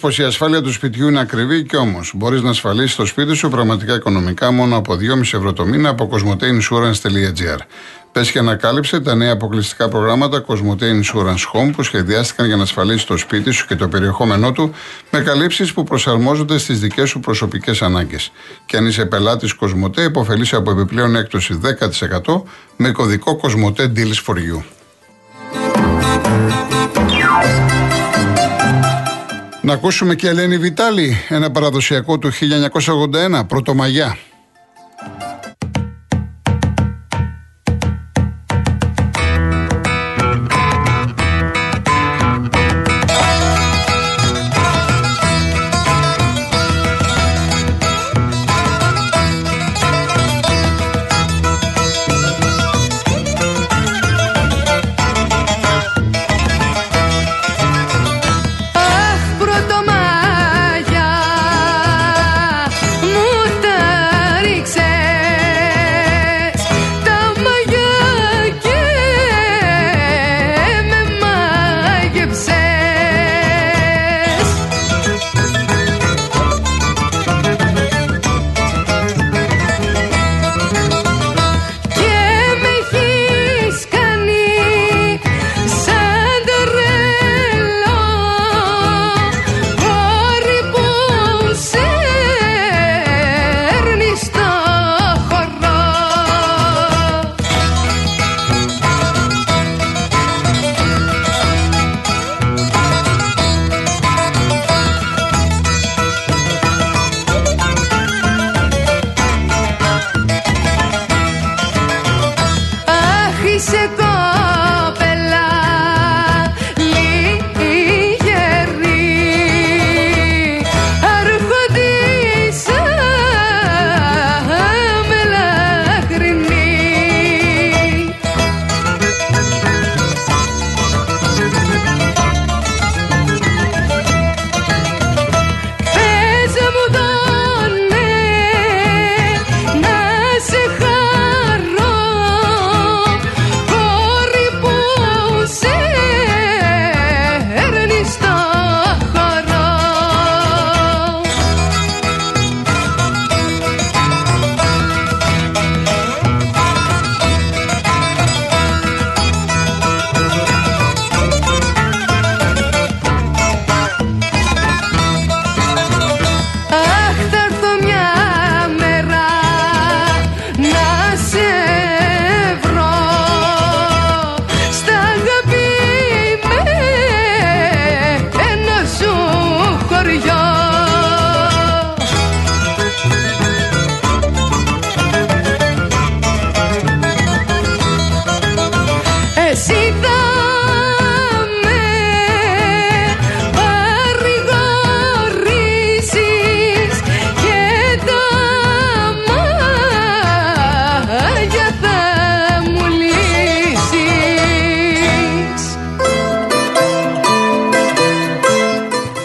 πως η ασφάλεια του σπιτιού είναι ακριβή και όμως μπορείς να ασφαλίσεις το σπίτι σου πραγματικά οικονομικά μόνο από 2,5 ευρώ το μήνα από cosmoteinsurance.gr. Πες και ανακάλυψε τα νέα αποκλειστικά προγράμματα Cosmote Insurance Home που σχεδιάστηκαν για να ασφαλίσεις το σπίτι σου και το περιεχόμενό του με καλύψεις που προσαρμόζονται στις δικές σου προσωπικές ανάγκες. Και αν είσαι πελάτης Cosmote, υποφελείσαι από επιπλέον έκπτωση 10% με κωδικό Cosmote Deals for You. Να ακούσουμε και Ελένη Βιτάλη, ένα παραδοσιακό του 1981, Πρωτομαγιά.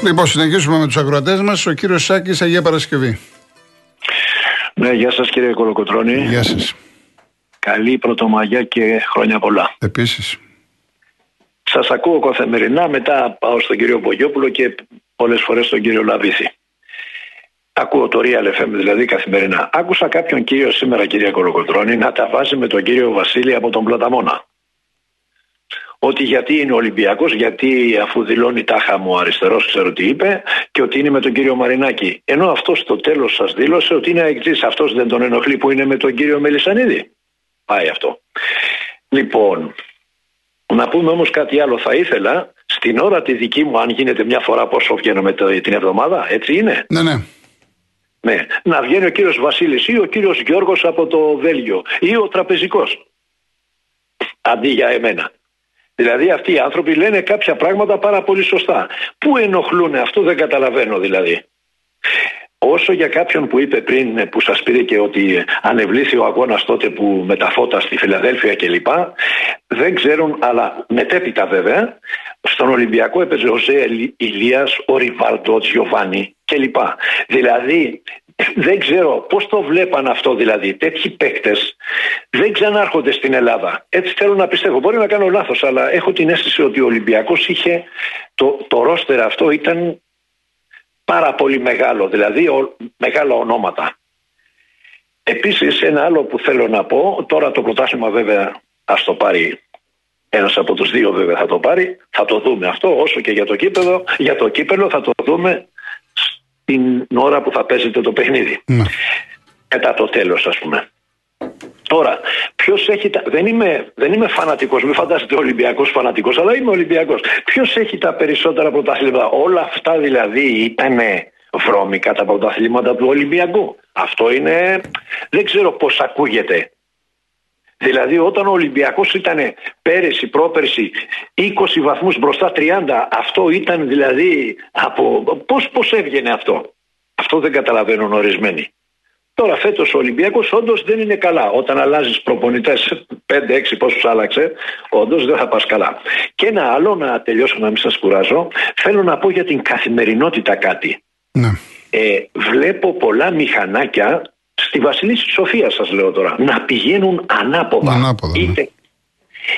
Λοιπόν, συνεχίσουμε με τους ακροατές μας. Ο κύριος Σάκης, Αγία Παρασκευή. Ναι, γεια σας κύριε Κολοκοτρόνη. Γεια σας. Καλή πρωτομαγιά και χρόνια πολλά. Επίσης. Σας ακούω καθημερινά, μετά πάω στον κύριο Μπογιόπουλο και πολλές φορές στον κύριο Λαβίθη. Ακούω το Real FM δηλαδή καθημερινά. Άκουσα κάποιον κύριο σήμερα, κυρία Κολοκοτρόνη, να τα βάζει με τον κύριο Βασίλη από τον Πλαταμόνα ότι γιατί είναι Ολυμπιακός, γιατί αφού δηλώνει τάχα μου αριστερός, ξέρω τι είπε, και ότι είναι με τον κύριο Μαρινάκη. Ενώ αυτός στο τέλος σας δήλωσε ότι είναι αεκτής. Αυτός δεν τον ενοχλεί που είναι με τον κύριο Μελισανίδη. Πάει αυτό. Λοιπόν, να πούμε όμως κάτι άλλο. Θα ήθελα στην ώρα τη δική μου, αν γίνεται μια φορά πόσο βγαίνω με την εβδομάδα, έτσι είναι; Ναι, ναι. Ναι, να βγαίνει ο κύριος Βασίλης ή ο κύριος Γιώργος από το Βέλγιο ή ο τραπεζικός αντί για εμένα. Δηλαδή αυτοί οι άνθρωποι λένε κάποια πράγματα πάρα πολύ σωστά. Πού ενοχλούν αυτό δεν καταλαβαίνω δηλαδή. Όσο για κάποιον που είπε πριν που σας πήρε και ότι ανεβλήθη ο αγώνας τότε που με τα φώτα στη Φιλαδέλφια κλπ. Δεν ξέρουν αλλά μετέπειτα βέβαια στον Ολυμπιακό έπαιζε ο Ζέ Ηλίας, ο Ριβάλτο, ο Τζιοβάνι κλπ. Δηλαδή δεν ξέρω πώς το βλέπαν αυτό δηλαδή. Τέτοιοι παίκτες δεν ξανάρχονται στην Ελλάδα. Έτσι θέλω να πιστεύω. Μπορεί να κάνω λάθος, αλλά έχω την αίσθηση ότι ο Ολυμπιακός είχε το, το ρόστερ αυτό ήταν πάρα πολύ μεγάλο, δηλαδή μεγάλα ονόματα. Επίσης ένα άλλο που θέλω να πω, τώρα το πρωτάθλημα βέβαια ας το πάρει ένας από τους δύο βέβαια θα το πάρει, θα το δούμε αυτό όσο και για το κύπελο, για το κύπελο θα το δούμε την ώρα που θα παίζεται το παιχνίδι. Ναι. Μετά το τέλος ας πούμε. Τώρα, ποιος έχει τα. Δεν είμαι, δεν είμαι φανατικός, μην φαντάζεστε Ολυμπιακός φανατικός, αλλά είμαι Ολυμπιακός. Ποιος έχει τα περισσότερα πρωταθλήματα. Όλα αυτά δηλαδή ήταν βρώμικα τα πρωταθλήματα του Ολυμπιακού. Αυτό είναι. Δεν ξέρω πώς ακούγεται. Δηλαδή όταν ο Ολυμπιακός ήταν πέρυσι, πρόπερσι 20 βαθμούς μπροστά 30 αυτό ήταν δηλαδή από... Πώς, πώς έβγαινε αυτό; Αυτό δεν καταλαβαίνουν ορισμένοι. Τώρα φέτος ο Ολυμπιακός όντως δεν είναι καλά. Όταν αλλάζεις προπονητές 5-6 πόσους άλλαξε, όντως δεν θα πας καλά. Και ένα άλλο να τελειώσω να μην σας κουράζω. Θέλω να πω για την καθημερινότητα κάτι. Ναι. Ε, βλέπω πολλά μηχανάκια στη Βασιλίση Σοφίας σας λέω τώρα να πηγαίνουν ανάποδα. Ανάποδα. Ναι. Είτε...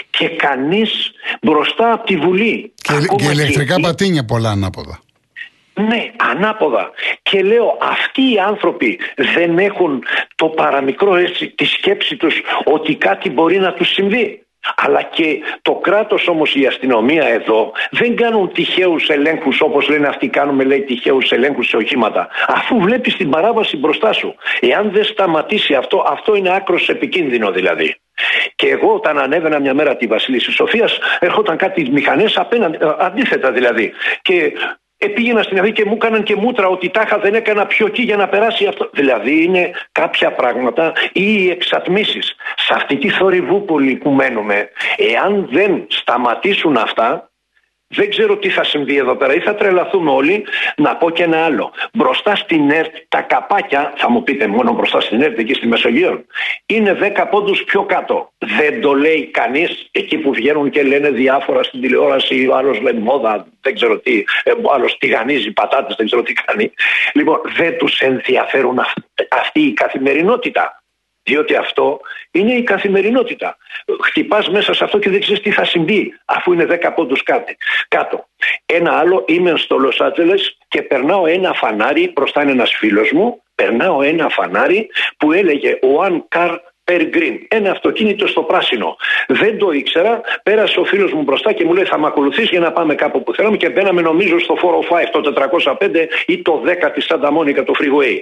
Και κανείς μπροστά από τη Βουλή. Και, και ηλεκτρικά και... πατίνια πολλά ανάποδα. Ναι, ανάποδα. Και λέω αυτοί οι άνθρωποι δεν έχουν το παραμικρό έτσι τη σκέψη τους ότι κάτι μπορεί να τους συμβεί. Αλλά και το κράτος όμως η αστυνομία εδώ δεν κάνουν τυχαίους ελέγχους όπως λένε αυτοί κάνουμε λέει τυχαίους ελέγχους σε οχήματα αφού βλέπεις την παράβαση μπροστά σου. Εάν δεν σταματήσει αυτό, αυτό είναι άκρος επικίνδυνο δηλαδή. Και εγώ όταν ανέβαινα μια μέρα τη Βασίλισσα Σοφίας έρχονταν κάτι μηχανές απέναντι, αντίθετα δηλαδή. Και ε, πήγαινα στην Αθήνα και μου έκαναν και μούτρα ότι τάχα δεν έκανα πιο εκεί για να περάσει αυτό. Δηλαδή είναι κάποια πράγματα ή οι εξατμίσεις σε αυτή τη θορυβούπολη που μένουμε. Εάν δεν σταματήσουν αυτά, δεν ξέρω τι θα συμβεί εδώ πέρα ή θα τρελαθούμε όλοι. Να πω και ένα άλλο. Μπροστά στην ΕΡΤ τα καπάκια, θα μου πείτε μόνο μπροστά στην ΕΡΤ εκεί στη Μεσογείο, είναι 10 πόντους πιο κάτω. Δεν το λέει κανείς εκεί που βγαίνουν και λένε διάφορα στην τηλεόραση, ο άλλος λέει μόδα, δεν ξέρω τι, ε, ο άλλος τηγανίζει πατάτες, δεν ξέρω τι κάνει. Λοιπόν, δεν τους ενδιαφέρουν αυτή η καθημερινότητα. Διότι αυτό είναι η καθημερινότητα. Χτυπάς μέσα σε αυτό και δεν ξέρεις τι θα συμβεί, αφού είναι 10 πόντους κάτω. Ένα άλλο, είμαι στο Λος Άτζελε και περνάω ένα φανάρι, μπροστά είναι ένας φίλος μου, περνάω ένα φανάρι που έλεγε One Car Green. Ένα αυτοκίνητο στο πράσινο. Δεν το ήξερα. Πέρασε ο φίλος μου μπροστά και μου λέει: Θα με ακολουθήσει για να πάμε κάπου που θέλαμε. Και μπαίναμε, νομίζω, στο 405, το 405 ή το 10 της Σάντα Μόνικα, το freeway.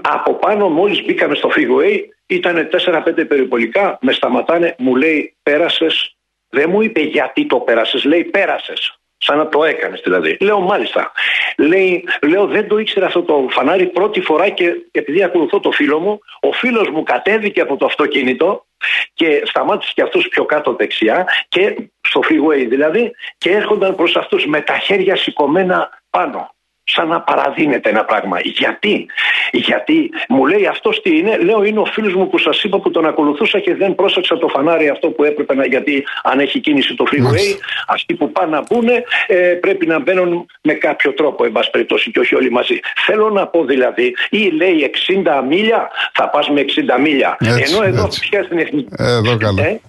Από πάνω, μόλις μπήκαμε στο freeway, ήταν 4-5 περιπολικά. Με σταματάνε, μου λέει: Πέρασες. Δεν μου είπε γιατί το πέρασες, λέει: Πέρασες. Σαν να το έκανες δηλαδή. Λέω μάλιστα. Λέει, λέω δεν το ήξερα αυτό το φανάρι πρώτη φορά και επειδή ακολουθώ το φίλο μου, ο φίλος μου κατέβηκε από το αυτοκίνητο και σταμάτησε και αυτούς πιο κάτω δεξιά και στο freeway δηλαδή και έρχονταν προς αυτούς με τα χέρια σηκωμένα πάνω σαν να παραδίνεται ένα πράγμα. Γιατί, γιατί μου λέει αυτός τι είναι, λέω είναι ο φίλος μου που σας είπα που τον ακολουθούσα και δεν πρόσεξα το φανάρι αυτό που έπρεπε να. Γιατί αν έχει κίνηση το freeway, αυτοί που πάνε να μπουν ε, πρέπει να μπαίνουν με κάποιο τρόπο, εν πάση περιπτώσει, και όχι όλοι μαζί. Θέλω να πω δηλαδή, ή λέει 60 μίλια, θα πας με 60 μίλια. Έτσι, Ενώ εδώ πια στην εθνική. Ε, εδώ καλά. Ε;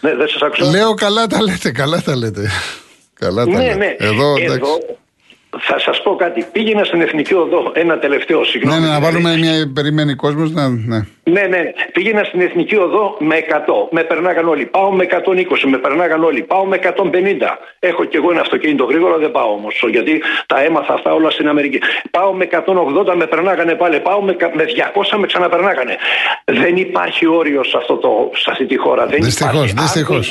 Ναι, δεν σας άκουσα. Λέω καλά τα λέτε, καλά τα λέτε. Καλά τα ναι, λέτε. Ναι. Εδώ, εδώ, θα σας πω κάτι. Πήγαινα στην Εθνική Οδό. Ένα τελευταίο συγγνώμη. Ναι, ναι, να βάλουμε μια περιμένει κόσμος. Να, ναι. ναι, ναι. Πήγαινα στην Εθνική Οδό με 100. Με περνάγαν όλοι. Πάω με 120. Με περνάγαν όλοι. Πάω με 150. Έχω κι εγώ ένα αυτοκίνητο γρήγορο. Δεν πάω όμως. Γιατί τα έμαθα αυτά όλα στην Αμερική. Πάω με 180. Με περνάγανε πάλι. Πάω με, με 200. Με ξαναπερνάγανε. Δεν υπάρχει όριος σε, αυτό το, σε αυτή τη χώρα. Δυστυχώς. Δυστυχώς.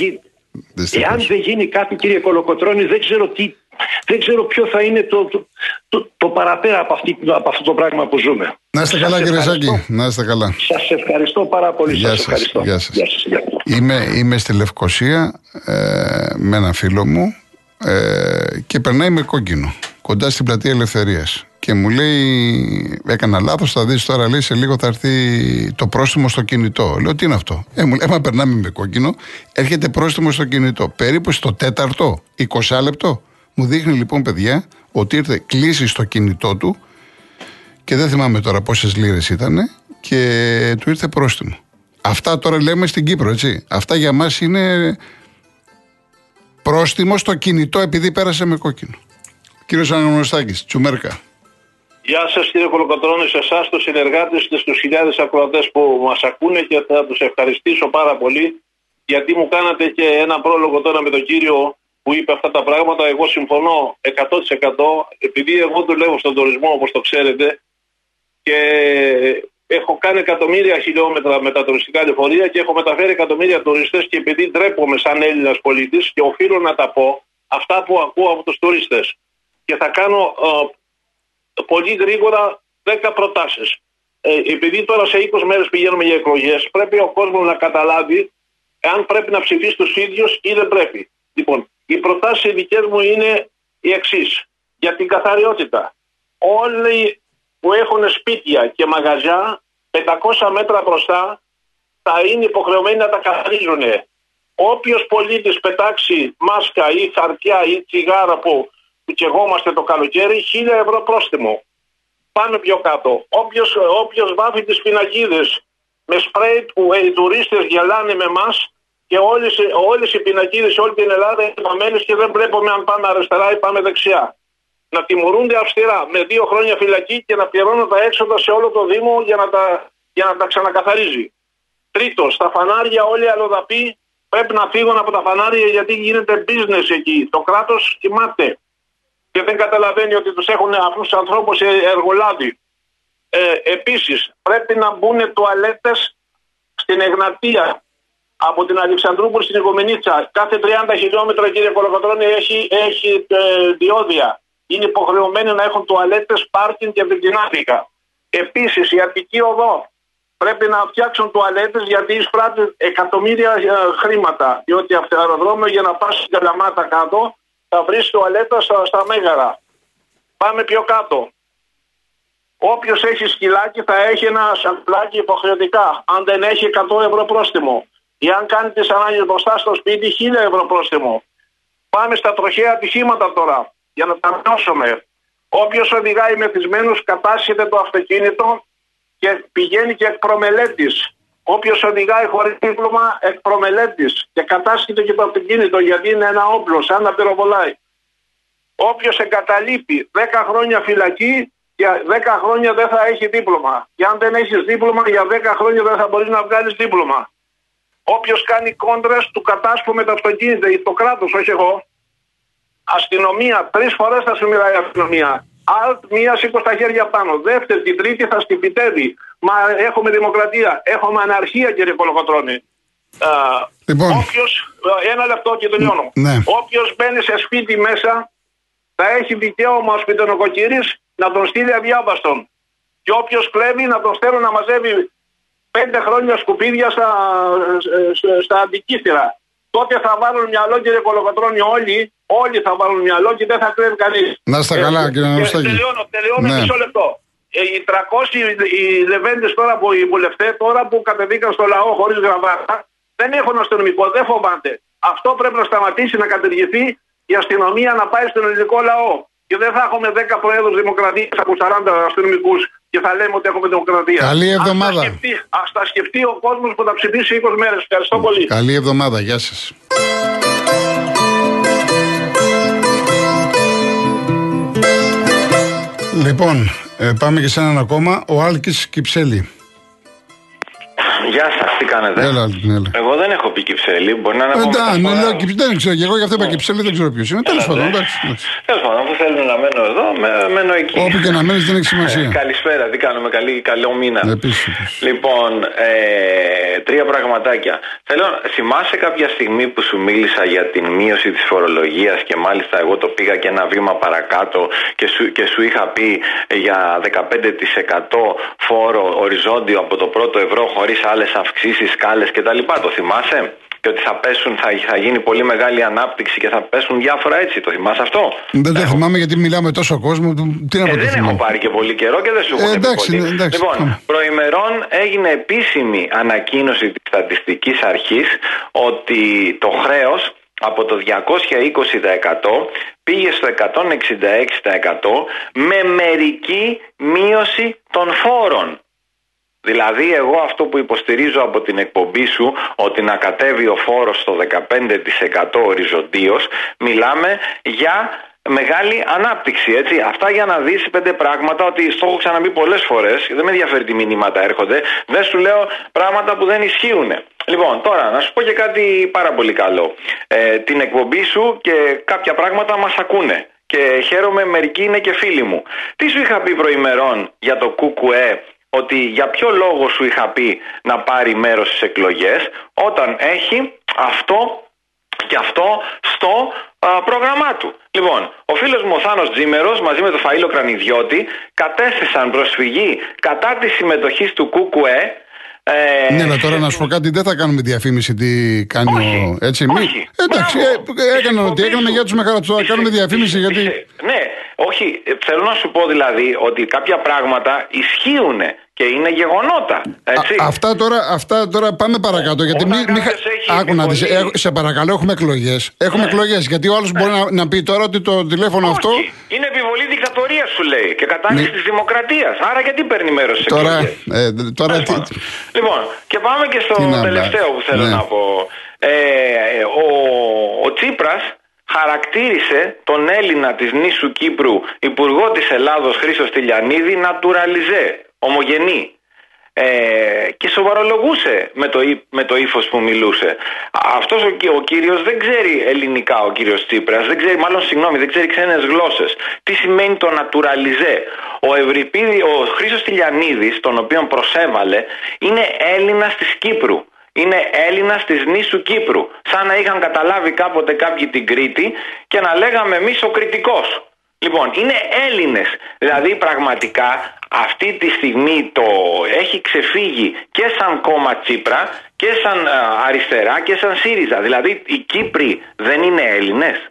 Εάν δεν γίνει κάτι, κύριε Κολοκοτρόνη, δεν ξέρω τι δεν ξέρω ποιο θα είναι το, το, το, το παραπέρα από, αυτή, από αυτό το πράγμα που ζούμε. Να είστε καλά κύριε Σάκη, να είστε καλά. Σας ευχαριστώ πάρα πολύ. Γεια σας, ευχαριστώ. Γεια σας. Γεια σας. Είμαι, είμαι στη Λευκοσία ε, με ένα φίλο μου ε, και περνάει με κόκκινο κοντά στην πλατεία Ελευθερίας και μου λέει, έκανα λάθος, θα δεις τώρα, λέει, σε λίγο θα έρθει το πρόστιμο στο κινητό. Λέω, τι είναι αυτό; Ε, μου λέει, περνάμε με κόκκινο, έρχεται πρόστιμο στο κινητό. Περίπου στο τέταρτο, 20 λεπτό. Μου δείχνει λοιπόν, παιδιά, ότι ήρθε κλείσει στο κινητό του και δεν θυμάμαι τώρα πόσες λίρες ήταν και του ήρθε πρόστιμο. Αυτά τώρα λέμε στην Κύπρο, έτσι. Αυτά για μας είναι πρόστιμο στο κινητό επειδή πέρασε με κόκκινο. Κύριος Αναγνωστάκης, Τσουμέρκα. Γεια σας κύριε Κολοκοτρώνη, σε εσάς, τους συνεργάτες και στους χιλιάδες ακροατές που μας ακούνε και θα τους ευχαριστήσω πάρα πολύ γιατί μου κάνατε και ένα πρόλογο τώρα με τον κύριο που είπε αυτά τα πράγματα. Εγώ συμφωνώ 100% επειδή εγώ δουλεύω στον τουρισμό όπως το ξέρετε και έχω κάνει εκατομμύρια χιλιόμετρα με τα τουριστικά λεωφορεία και έχω μεταφέρει εκατομμύρια τουρίστε και επειδή ντρέπομαι σαν Έλληνας πολίτης και οφείλω να τα πω αυτά που ακούω από τους τουρίστε. Και θα κάνω ε, πολύ γρήγορα 10 προτάσεις. Ε, επειδή τώρα σε 20 μέρες πηγαίνουμε για εκλογές, πρέπει ο κόσμος να καταλάβει αν πρέπει να ψηφίσει τους ίδιους ή δεν πρέπει. Λοιπόν, οι προτάσεις δικές μου είναι οι εξής. Για την καθαριότητα. Όλοι που έχουν σπίτια και μαγαζιά 500 μέτρα μπροστά θα είναι υποχρεωμένοι να τα καθαρίζουν. Όποιος πολίτης πετάξει μάσκα ή χαρτιά ή τσιγάρα που, που κεγόμαστε το καλοκαίρι, 1000 ευρώ πρόστιμο. Πάμε πιο κάτω. Όποιος, όποιος βάφει τις πινακίδες με σπρέι που οι τουρίστες γελάνε με μας και όλες, όλες οι πινακίδες σε όλη την Ελλάδα είναι και δεν βλέπουμε αν πάμε αριστερά ή πάμε δεξιά να τιμωρούνται αυστηρά με δύο χρόνια φυλακή και να πληρώνουν τα έξοδα σε όλο το Δήμο για να τα, για να τα ξανακαθαρίζει. Τρίτος, στα φανάρια όλοι οι αλλοδαποί πρέπει να φύγουν από τα φανάρια γιατί γίνεται business εκεί. Το κράτος κοιμάται και δεν καταλαβαίνει ότι τους έχουν αυτούς τους ανθρώπους εργολάβοι. Ε, Επίσης, πρέπει να μπουν τουαλέτες στην Εγνατία από την Αλεξανδρούπολη στην Οικομενίτσα. Κάθε 30 χιλιόμετρα, κύριε Κολοκοτρώνη, έχει, έχει ε, διόδια είναι υποχρεωμένοι να έχουν τουαλέτες, πάρκινγκ και βεντινάδικα. Επίσης η Αττική Οδό πρέπει να φτιάξουν τουαλέτες γιατί εισπράττουν εκατομμύρια ε, χρήματα. Διότι αυτό το αεροδρόμιο για να πας στην Καλαμάτα κάτω θα βρεις τουαλέτα στα, στα Μέγαρα. Πάμε πιο κάτω. Όποιος έχει σκυλάκι θα έχει ένα σαμπλάκι υποχρεωτικά. Αν δεν έχει 100 ευρώ πρόστιμο. Ή αν κάνει τις ανάγκες μπροστά στο σπίτι 1000 ευρώ πρόστιμο. Πάμε στα τροχαία ατυχήματα τώρα για να τα μειώσουμε. Όποιος οδηγάει μεθυσμένο, κατάσχεται το αυτοκίνητο και πηγαίνει και εκ προμελέτη. Όποιος οδηγάει χωρίς δίπλωμα, εκ προμελέτη και κατάσχεται και το αυτοκίνητο γιατί είναι ένα όπλο, σαν να πυροβολάει. Όποιος εγκαταλείπει 10 χρόνια φυλακή, για 10 χρόνια δεν θα έχει δίπλωμα. Και αν δεν έχεις δίπλωμα, για 10 χρόνια δεν θα μπορείς να βγάλεις δίπλωμα. Όποιος κάνει κόντρε, του κατάσχουμε το αυτοκίνητο, το κράτος, όχι εγώ, αστυνομία. Τρεις φορές θα σου μιλάει η αστυνομία. Αλτ, μία σήκω στα χέρια πάνω. Δεύτερη, την τρίτη θα στην πιτεύει. Μα έχουμε δημοκρατία. Έχουμε αναρχία, κύριε Κολοκοτρόνη. Λοιπόν. Όποιος, ένα λεπτό και τελειώνω. Ναι. Όποιος μπαίνει σε σπίτι μέσα θα έχει δικαίωμα ο σπιτονοκοκύρη να τον στείλει αδιάβαστον. Και όποιος κλέβει να τον στέλνει να μαζεύει πέντε χρόνια σκουπίδια στα, στα, στα αντικείστηρα τότε θα βάλουν μυαλό κύριε Κολοκοτρώνη όλοι, όλοι θα βάλουν μυαλό και δεν θα κρέβει κανείς. Να είστε καλά ε, κύριε Νανοστάκη. Τελειώνω, τελειώνω ναι. μισό λεπτό. Ε, οι 300 οι λεβέντες τώρα που οι βουλευτές τώρα που κατεβήκαν στο λαό χωρίς γραβάτα δεν έχουν αστυνομικό, δεν φοβάται. Αυτό πρέπει να σταματήσει να κατηργηθεί η αστυνομία να πάει στον ελληνικό λαό. Και δεν θα έχουμε 10 προέδρους δημοκρατίας από 40 αστυνομικούς και θα λέμε ότι έχουμε δημοκρατία. Καλή εβδομάδα. Α τα σκεφτεί ο κόσμος που θα ψηφίσει 20 μέρες. Ευχαριστώ πολύ. Καλή εβδομάδα. Γεια σας. Λοιπόν, ε, πάμε και σε έναν ακόμα. Ο Άλκης Κυψέλη. Γεια σας, τι κάνετε; Έλα, έλα. Εγώ δεν έχω πει Κυψέλη, μπορεί να είναι από Εντάξει, ναι, λέω, δεν ξέρω, εγώ γι' αυτό είπα Κυψέλη, δεν ξέρω ποιος είναι. Τέλος πάντων, εντάξει. Τέλος πάντων, αφού θέλουν να μένω εδώ, μένω εκεί. Όπου και να μένεις δεν έχει σημασία. Ε, καλησπέρα, τι κάνουμε, καλή, καλό μήνα. Επίσης. Λοιπόν, ε, τρία πραγματάκια. Θέλω, θυμάσαι κάποια στιγμή που σου μίλησα για την μείωση της φορολογίας και μάλιστα εγώ το πήγα και ένα βήμα παρακάτω και σου, και σου είχα πει για 15% φόρο οριζόντιο από το πρώτο ευρώ χωρίς άλλε αυξήσεις, σκάλες κτλ. Το θυμάσαι; Και ότι θα πέσουν, θα, θα γίνει πολύ μεγάλη ανάπτυξη και θα πέσουν διάφορα έτσι. Το θυμάσαι αυτό; Δεν το θυμάμαι γιατί μιλάμε τόσο κόσμο. Τι να ε, δεν έχω πάρει και πολύ καιρό και δεν σου έχω ε, εντάξει, πολύ. εντάξει, Λοιπόν, προημερών έγινε επίσημη ανακοίνωση της στατιστικής αρχής ότι το χρέος από το 220% πήγε στο 166% με μερική μείωση των φόρων. Δηλαδή εγώ αυτό που υποστηρίζω από την εκπομπή σου ότι να κατέβει ο φόρος στο 15% οριζοντίως μιλάμε για μεγάλη ανάπτυξη. Έτσι. Αυτά για να δεις πέντε πράγματα ότι στο έχω ξαναπεί πολλές φορές, δεν με ενδιαφέρει τι μηνύματα έρχονται, δεν σου λέω πράγματα που δεν ισχύουν. Λοιπόν, τώρα να σου πω και κάτι πάρα πολύ καλό. Ε, την εκπομπή σου και κάποια πράγματα μας ακούνε. Και χαίρομαι, μερικοί είναι και φίλοι μου. Τι σου είχα πει προημερών για το ΚΚΕ ότι για ποιο λόγο σου είχα πει να πάρει μέρος στις εκλογές όταν έχει αυτό και αυτό στο πρόγραμμά του. Λοιπόν, ο φίλος μου ο Θάνος Τζίμερος μαζί με τον Φαΐλο Κρανιδιώτη κατέθεσαν προσφυγή κατά της συμμετοχής του ΚΚΕ ε, ναι, αλλά τώρα να σου πω κάτι, δεν θα κάνουμε διαφήμιση τι κάνει όχι, ο. Έτσι, όχι. Εντάξει, ε, έκαναν ότι έκαναν για τους μεγαλύτερου. Τώρα κάνουμε διαφήμιση γιατί. Ναι, όχι. Θέλω να σου πω δηλαδή ότι κάποια πράγματα ισχύουν και είναι γεγονότα. Έτσι. Α, αυτά, τώρα, αυτά τώρα πάμε παρακάτω. Γιατί μη, μη, άκου να δεις, σε παρακαλώ, έχουμε εκλογές. Έχουμε ναι. εκλογές. Γιατί ο άλλος ναι. μπορεί να, να πει τώρα ότι το τηλέφωνο Όχι. αυτό. Είναι επιβολή δικτατορίας, σου λέει. Και κατάργηση της δημοκρατίας. Άρα γιατί παίρνει μέρος σε τώρα, ε, τώρα τι... Λοιπόν, και πάμε και στο τελευταίο που θέλω ναι. να πω. Ε, ο, ο Τσίπρας χαρακτήρισε τον Έλληνα της νήσου Κύπρου Υπουργό της Ελλάδος Χρήστος Τηλιανίδη τουραλιζέ ομογενή. Ε, και σοβαρολογούσε με το, με το ύφος που μιλούσε. Αυτός ο, ο κύριος δεν ξέρει ελληνικά ο κύριος Τσίπρας, δεν ξέρει, μάλλον συγγνώμη, δεν ξέρει ξένες γλώσσες. Τι σημαίνει το naturalize. Ο, Ευρυπίδη, ο Χρήστος Τηλιανίδης, τον οποίο προσέβαλε, είναι Έλληνας της Κύπρου. Είναι Έλληνας της νήσου Κύπρου. Σαν να είχαν καταλάβει κάποτε κάποιοι την Κρήτη και να λέγαμε εμείς ο κριτικός. Λοιπόν, είναι Έλληνες. Δηλαδή πραγματικά αυτή τη στιγμή το έχει ξεφύγει και σαν κόμμα Τσίπρα και σαν αριστερά και σαν ΣΥΡΙΖΑ. Δηλαδή οι Κύπροι δεν είναι Έλληνες;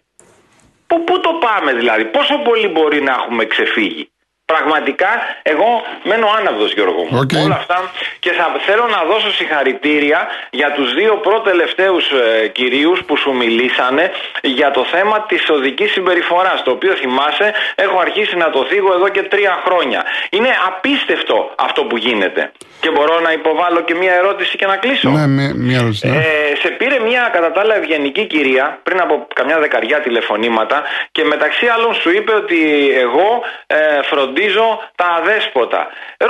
Πού, πού το πάμε δηλαδή, πόσο πολύ μπορεί να έχουμε ξεφύγει; Πραγματικά, εγώ μένω άναυδος Γιώργο μου. Όλα αυτά και θα θέλω να δώσω συγχαρητήρια για τους δύο προτελευταίους ε, κυρίους που σου μιλήσανε για το θέμα της οδικής συμπεριφοράς, το οποίο θυμάσαι έχω αρχίσει να το θίγω εδώ και τρία χρόνια. Είναι απίστευτο αυτό που γίνεται. Και μπορώ να υποβάλω και μια ερώτηση και να κλείσω. Ναι, μια ερώτηση. Ναι. Ε, σε πήρε μια κατά τα άλλα ευγενική κυρία πριν από καμιά δεκαριά τηλεφωνήματα και μεταξύ άλλων σου είπε ότι εγώ ε, φροντίζω τα αδέσποτα.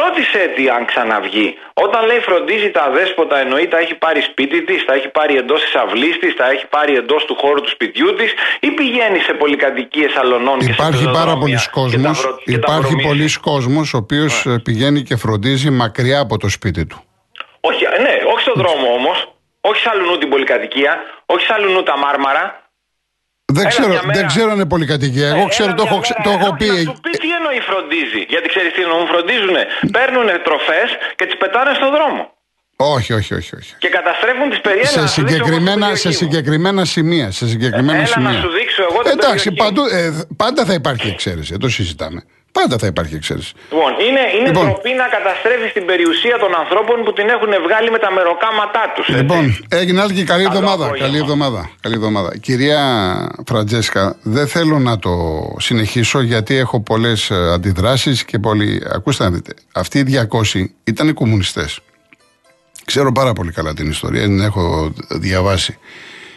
Ρώτησε τι αν ξαναβγεί. Όταν λέει φροντίζει τα αδέσποτα εννοεί τα έχει πάρει σπίτι της, τα έχει πάρει εντός της αυλής της, τα έχει πάρει εντός του χώρου του σπιτιού της ή πηγαίνει σε πολυκατοικίες αλωνών και Υπάρχει πάρα πολλοί κόσμος. Υπάρχει πολλοί κόσμος ο οποίος ναι. πηγαίνει και φροντίζει μακριά από το σπίτι του. Όχι, ναι, όχι στον δρόμο όμως. Όχι σε αλλού την πολυκατοικία, όχι σε αλλού τα μάρμαρα. Δεν ξέρω, δεν ξέρω αν είναι πολυκατοικία. Εγώ ξέρω, το έχω, το έχω πει. Να σου πει τι εννοεί φροντίζει. Γιατί ξέρεις τι εννοούν, φροντίζουν. Παίρνουν τροφές και τις πετάνε στον δρόμο. Όχι, όχι, όχι, όχι. Και καταστρέφουν τις περιέργειε. Σε, συγκεκριμένα, σε συγκεκριμένα σημεία. Σε συγκεκριμένα Έλα σημεία. να σου δείξω εγώ την Εντάξει, παντού, ε, πάντα θα υπάρχει εξαίρεση. Το συζητάμε. Πάντα θα υπάρχει εξαίρεση. Λοιπόν, είναι, είναι λοιπόν, τροπή να καταστρέφεις την περιουσία των ανθρώπων που την έχουν βγάλει με τα μεροκάματά τους. Λοιπόν, έγινε άλλη και καλή εβδομάδα. Καλή εβδομάδα. Καλή εβδομάδα. Κυρία Φραντζέσκα, δεν θέλω να το συνεχίσω γιατί έχω πολλές ε, αντιδράσεις και πολλοί. Ακούστε να δείτε. Αυτοί οι 200 ήταν οι κομμουνιστές. Ξέρω πάρα πολύ καλά την ιστορία, την έχω διαβάσει.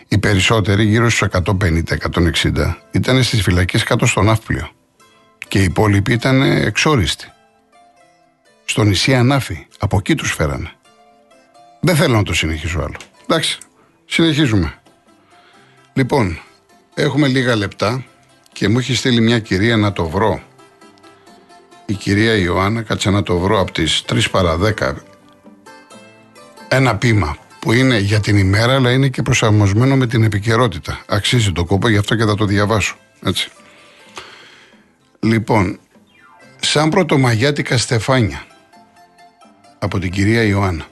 Οι περισσότεροι, γύρω στους 150-160, ήταν στις φυλακές κάτω στο ναύπλιο και οι υπόλοιποι ήταν εξόριστοι. Στο νησί Ανάφη. Από εκεί τους φέρανε. Δεν θέλω να το συνεχίσω άλλο. Εντάξει, συνεχίζουμε. Λοιπόν, έχουμε λίγα λεπτά και μου έχει στείλει μια κυρία να το βρω. Η κυρία Ιωάννα, κάτσε να το βρω από τις 3 παρα 10. Ένα πείμα που είναι για την ημέρα αλλά είναι και προσαρμοσμένο με την επικαιρότητα. Αξίζει το κόπο, γι' αυτό και θα το διαβάσω. Έτσι. Λοιπόν, σαν πρωτομαγιάτικα στεφάνια από την κυρία Ιωάννα.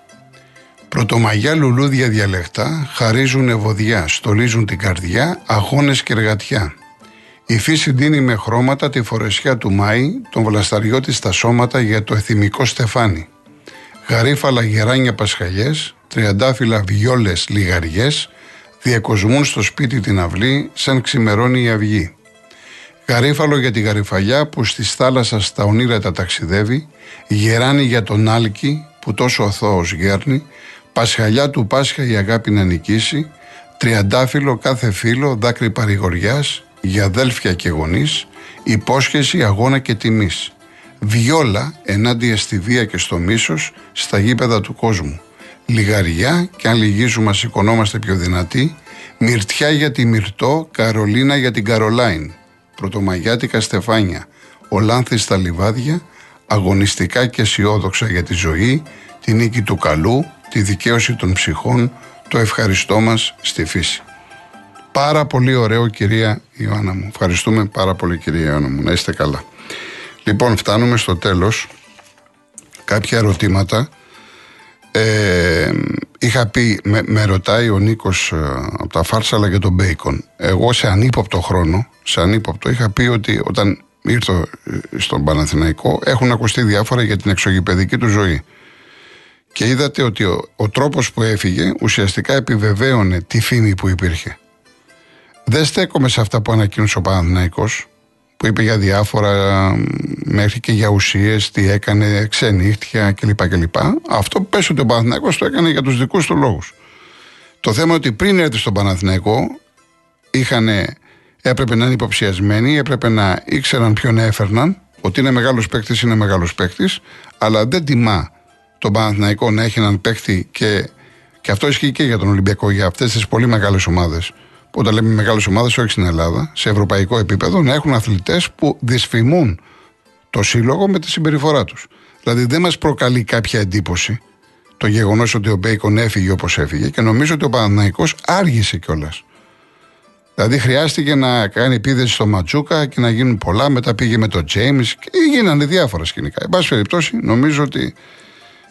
Πρωτομαγιά λουλούδια διαλεκτά χαρίζουν ευωδιά, στολίζουν την καρδιά, αγώνες και εργατιά. Η φύση δίνει με χρώματα τη φορεσιά του Μάη, τον βλασταριό της στα σώματα για το εθιμικό στεφάνι. Γαρίφαλα γεράνια πασχαλιές, τριαντάφυλλα βιόλες λιγαριές, διακοσμούν στο σπίτι την αυλή σαν ξημερώνει η αυγή. Γαρίφαλο για τη γαριφαλιά που στη θάλασσας στα ονείρα τα ταξιδεύει, γεράνει για τον άλκη που τόσο αθώος γέρνει, πασχαλιά του Πάσχα η αγάπη να νικήσει, τριαντάφυλλο κάθε φίλο δάκρυ παρηγοριάς, για αδέλφια και γονείς, υπόσχεση αγώνα και τιμής. Βιόλα ενάντια στη βία και στο μίσος στα γήπεδα του κόσμου. Λιγαριά και αν λυγίζουμε σηκωνόμαστε πιο δυνατοί. Μυρτιά για τη Μυρτό, Καρολίνα για την Καρολάιν. Πρωτομαγιάτικα στεφάνια. Ολάνθης στα λιβάδια, αγωνιστικά και αισιόδοξα για τη ζωή, τη νίκη του καλού, τη δικαίωση των ψυχών, το ευχαριστώ μας στη φύση. Πάρα πολύ ωραίο κυρία Ιωάννα μου. Ευχαριστούμε πάρα πολύ κυρία Ιωάννα μου. Να είστε καλά. Λοιπόν, φτάνουμε στο τέλος. Κάποια ερωτήματα. Ε, είχα πει, με, ρωτάει ο Νίκος ε, από τα Φάρσαλα για τον Μπέικον. Εγώ σε ανύποπτο χρόνο, σε ανύποπτο, είχα πει ότι όταν ήρθα ε, στον Παναθηναϊκό έχουν ακουστεί διάφορα για την εξωγηπαιδική του ζωή. Και είδατε ότι ο, ο τρόπος που έφυγε ουσιαστικά επιβεβαίωνε τη φήμη που υπήρχε. Δεν στέκομαι σε αυτά που ανακοίνωσε ο Παναθηναϊκός που είπε για διάφορα μέχρι και για ουσίες, τι έκανε, ξενύχτια κλπ. κλπ. Αυτό που πες ότι ο Παναθηναϊκός το έκανε για τους δικούς του λόγους. Το θέμα ότι πριν έρθει στον Παναθηναϊκό είχαν, έπρεπε να είναι υποψιασμένοι, έπρεπε να ήξεραν ποιον έφερναν, ότι είναι μεγάλος παίκτης, είναι μεγάλος παίκτης, αλλά δεν τιμά τον Παναθηναϊκό να έχει έναν παίκτη και, και αυτό ισχύει και για τον Ολυμπιακό, για αυτές τις πολύ μεγάλες ομάδες όταν λέμε μεγάλες ομάδες, όχι στην Ελλάδα, σε ευρωπαϊκό επίπεδο, να έχουν αθλητές που δυσφημούν το σύλλογο με τη συμπεριφορά τους. Δηλαδή δεν μας προκαλεί κάποια εντύπωση το γεγονός ότι ο Μπέικον έφυγε όπως έφυγε και νομίζω ότι ο Παναναναϊκό άργησε κιόλας. Δηλαδή χρειάστηκε να κάνει επίδεση στο Ματσούκα και να γίνουν πολλά. Μετά πήγε με τον Τζέιμς και γίνανε διάφορα σκηνικά. Εν πάση περιπτώσει, νομίζω ότι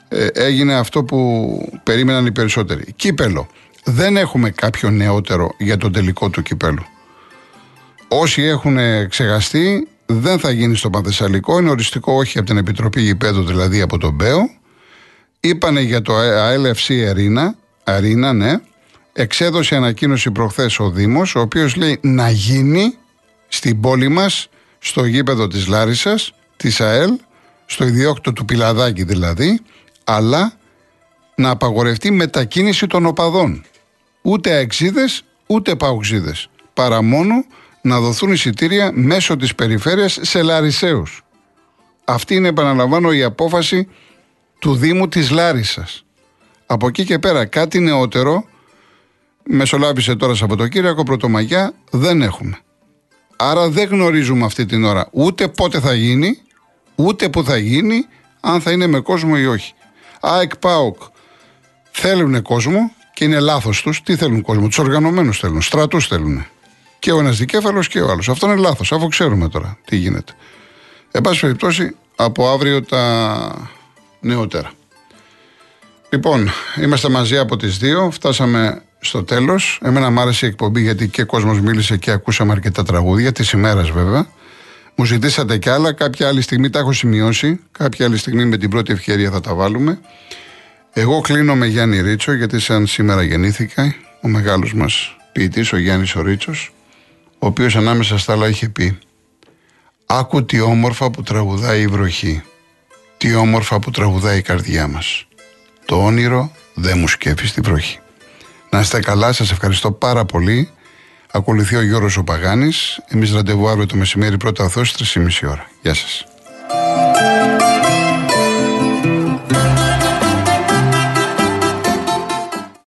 ε, έγινε αυτό που περίμεναν οι περισσότεροι. Κύπελο δεν έχουμε κάποιο νεότερο για τον τελικό του κυπέλου. Όσοι έχουν ξεχαστεί, δεν θα γίνει στο Πανθεσσαλικό. Είναι οριστικό όχι από την Επιτροπή Γηπέδου, δηλαδή από τον ΠΕΟ. Είπανε για το ALFC Αρίνα, Αρίνα, ναι. Εξέδωσε ανακοίνωση προχθές ο Δήμος, ο οποίος λέει να γίνει στην πόλη μας, στο γήπεδο της Λάρισας, της ΑΕΛ, στο ιδιόκτο του Πιλαδάκη δηλαδή, αλλά να απαγορευτεί μετακίνηση των οπαδών ούτε αεξίδες ούτε παουξίδε. Παρά μόνο να δοθούν εισιτήρια μέσω της περιφέρειας σε Λαρισαίους. Αυτή είναι, επαναλαμβάνω, η απόφαση του Δήμου της Λάρισας. Από εκεί και πέρα κάτι νεότερο, μεσολάβησε τώρα Σαββατοκύριακο, Πρωτομαγιά, δεν έχουμε. Άρα δεν γνωρίζουμε αυτή την ώρα ούτε πότε θα γίνει, ούτε που θα γίνει, αν θα είναι με κόσμο ή όχι. ΑΕΚ ΠΑΟΚ θέλουν κόσμο, και είναι λάθος τους. Τι θέλουν κόσμο, τους οργανωμένους θέλουν, στρατούς θέλουν. Και ο ένας δικέφαλος και ο άλλος. Αυτό είναι λάθος, αφού ξέρουμε τώρα τι γίνεται. Εν πάση περιπτώσει, από αύριο τα νεότερα. Λοιπόν, είμαστε μαζί από τις δύο. Φτάσαμε στο τέλος. Εμένα μου άρεσε η εκπομπή γιατί και ο κόσμος μίλησε και ακούσαμε αρκετά τραγούδια, της ημέρας βέβαια. Μου ζητήσατε κι άλλα. Κάποια άλλη στιγμή τα έχω σημειώσει. Κάποια άλλη στιγμή με την πρώτη ευκαιρία θα τα βάλουμε. Εγώ κλείνω με Γιάννη Ρίτσο, γιατί σαν σήμερα γεννήθηκα, ο μεγάλος μας ποιητής, ο Γιάννης ο Ρίτσος, ο οποίος ανάμεσα στα άλλα είχε πει «Άκου τι όμορφα που τραγουδάει η βροχή, τι όμορφα που τραγουδάει η καρδιά μας. Το όνειρο δεν μου σκέφει στη βροχή». Να είστε καλά, σας ευχαριστώ πάρα πολύ. Ακολουθεί ο Γιώργος ο Παγάνης. Εμείς ραντεβού αύριο το μεσημέρι πρώτα αθώς 3,5 ώρα. Γεια σας.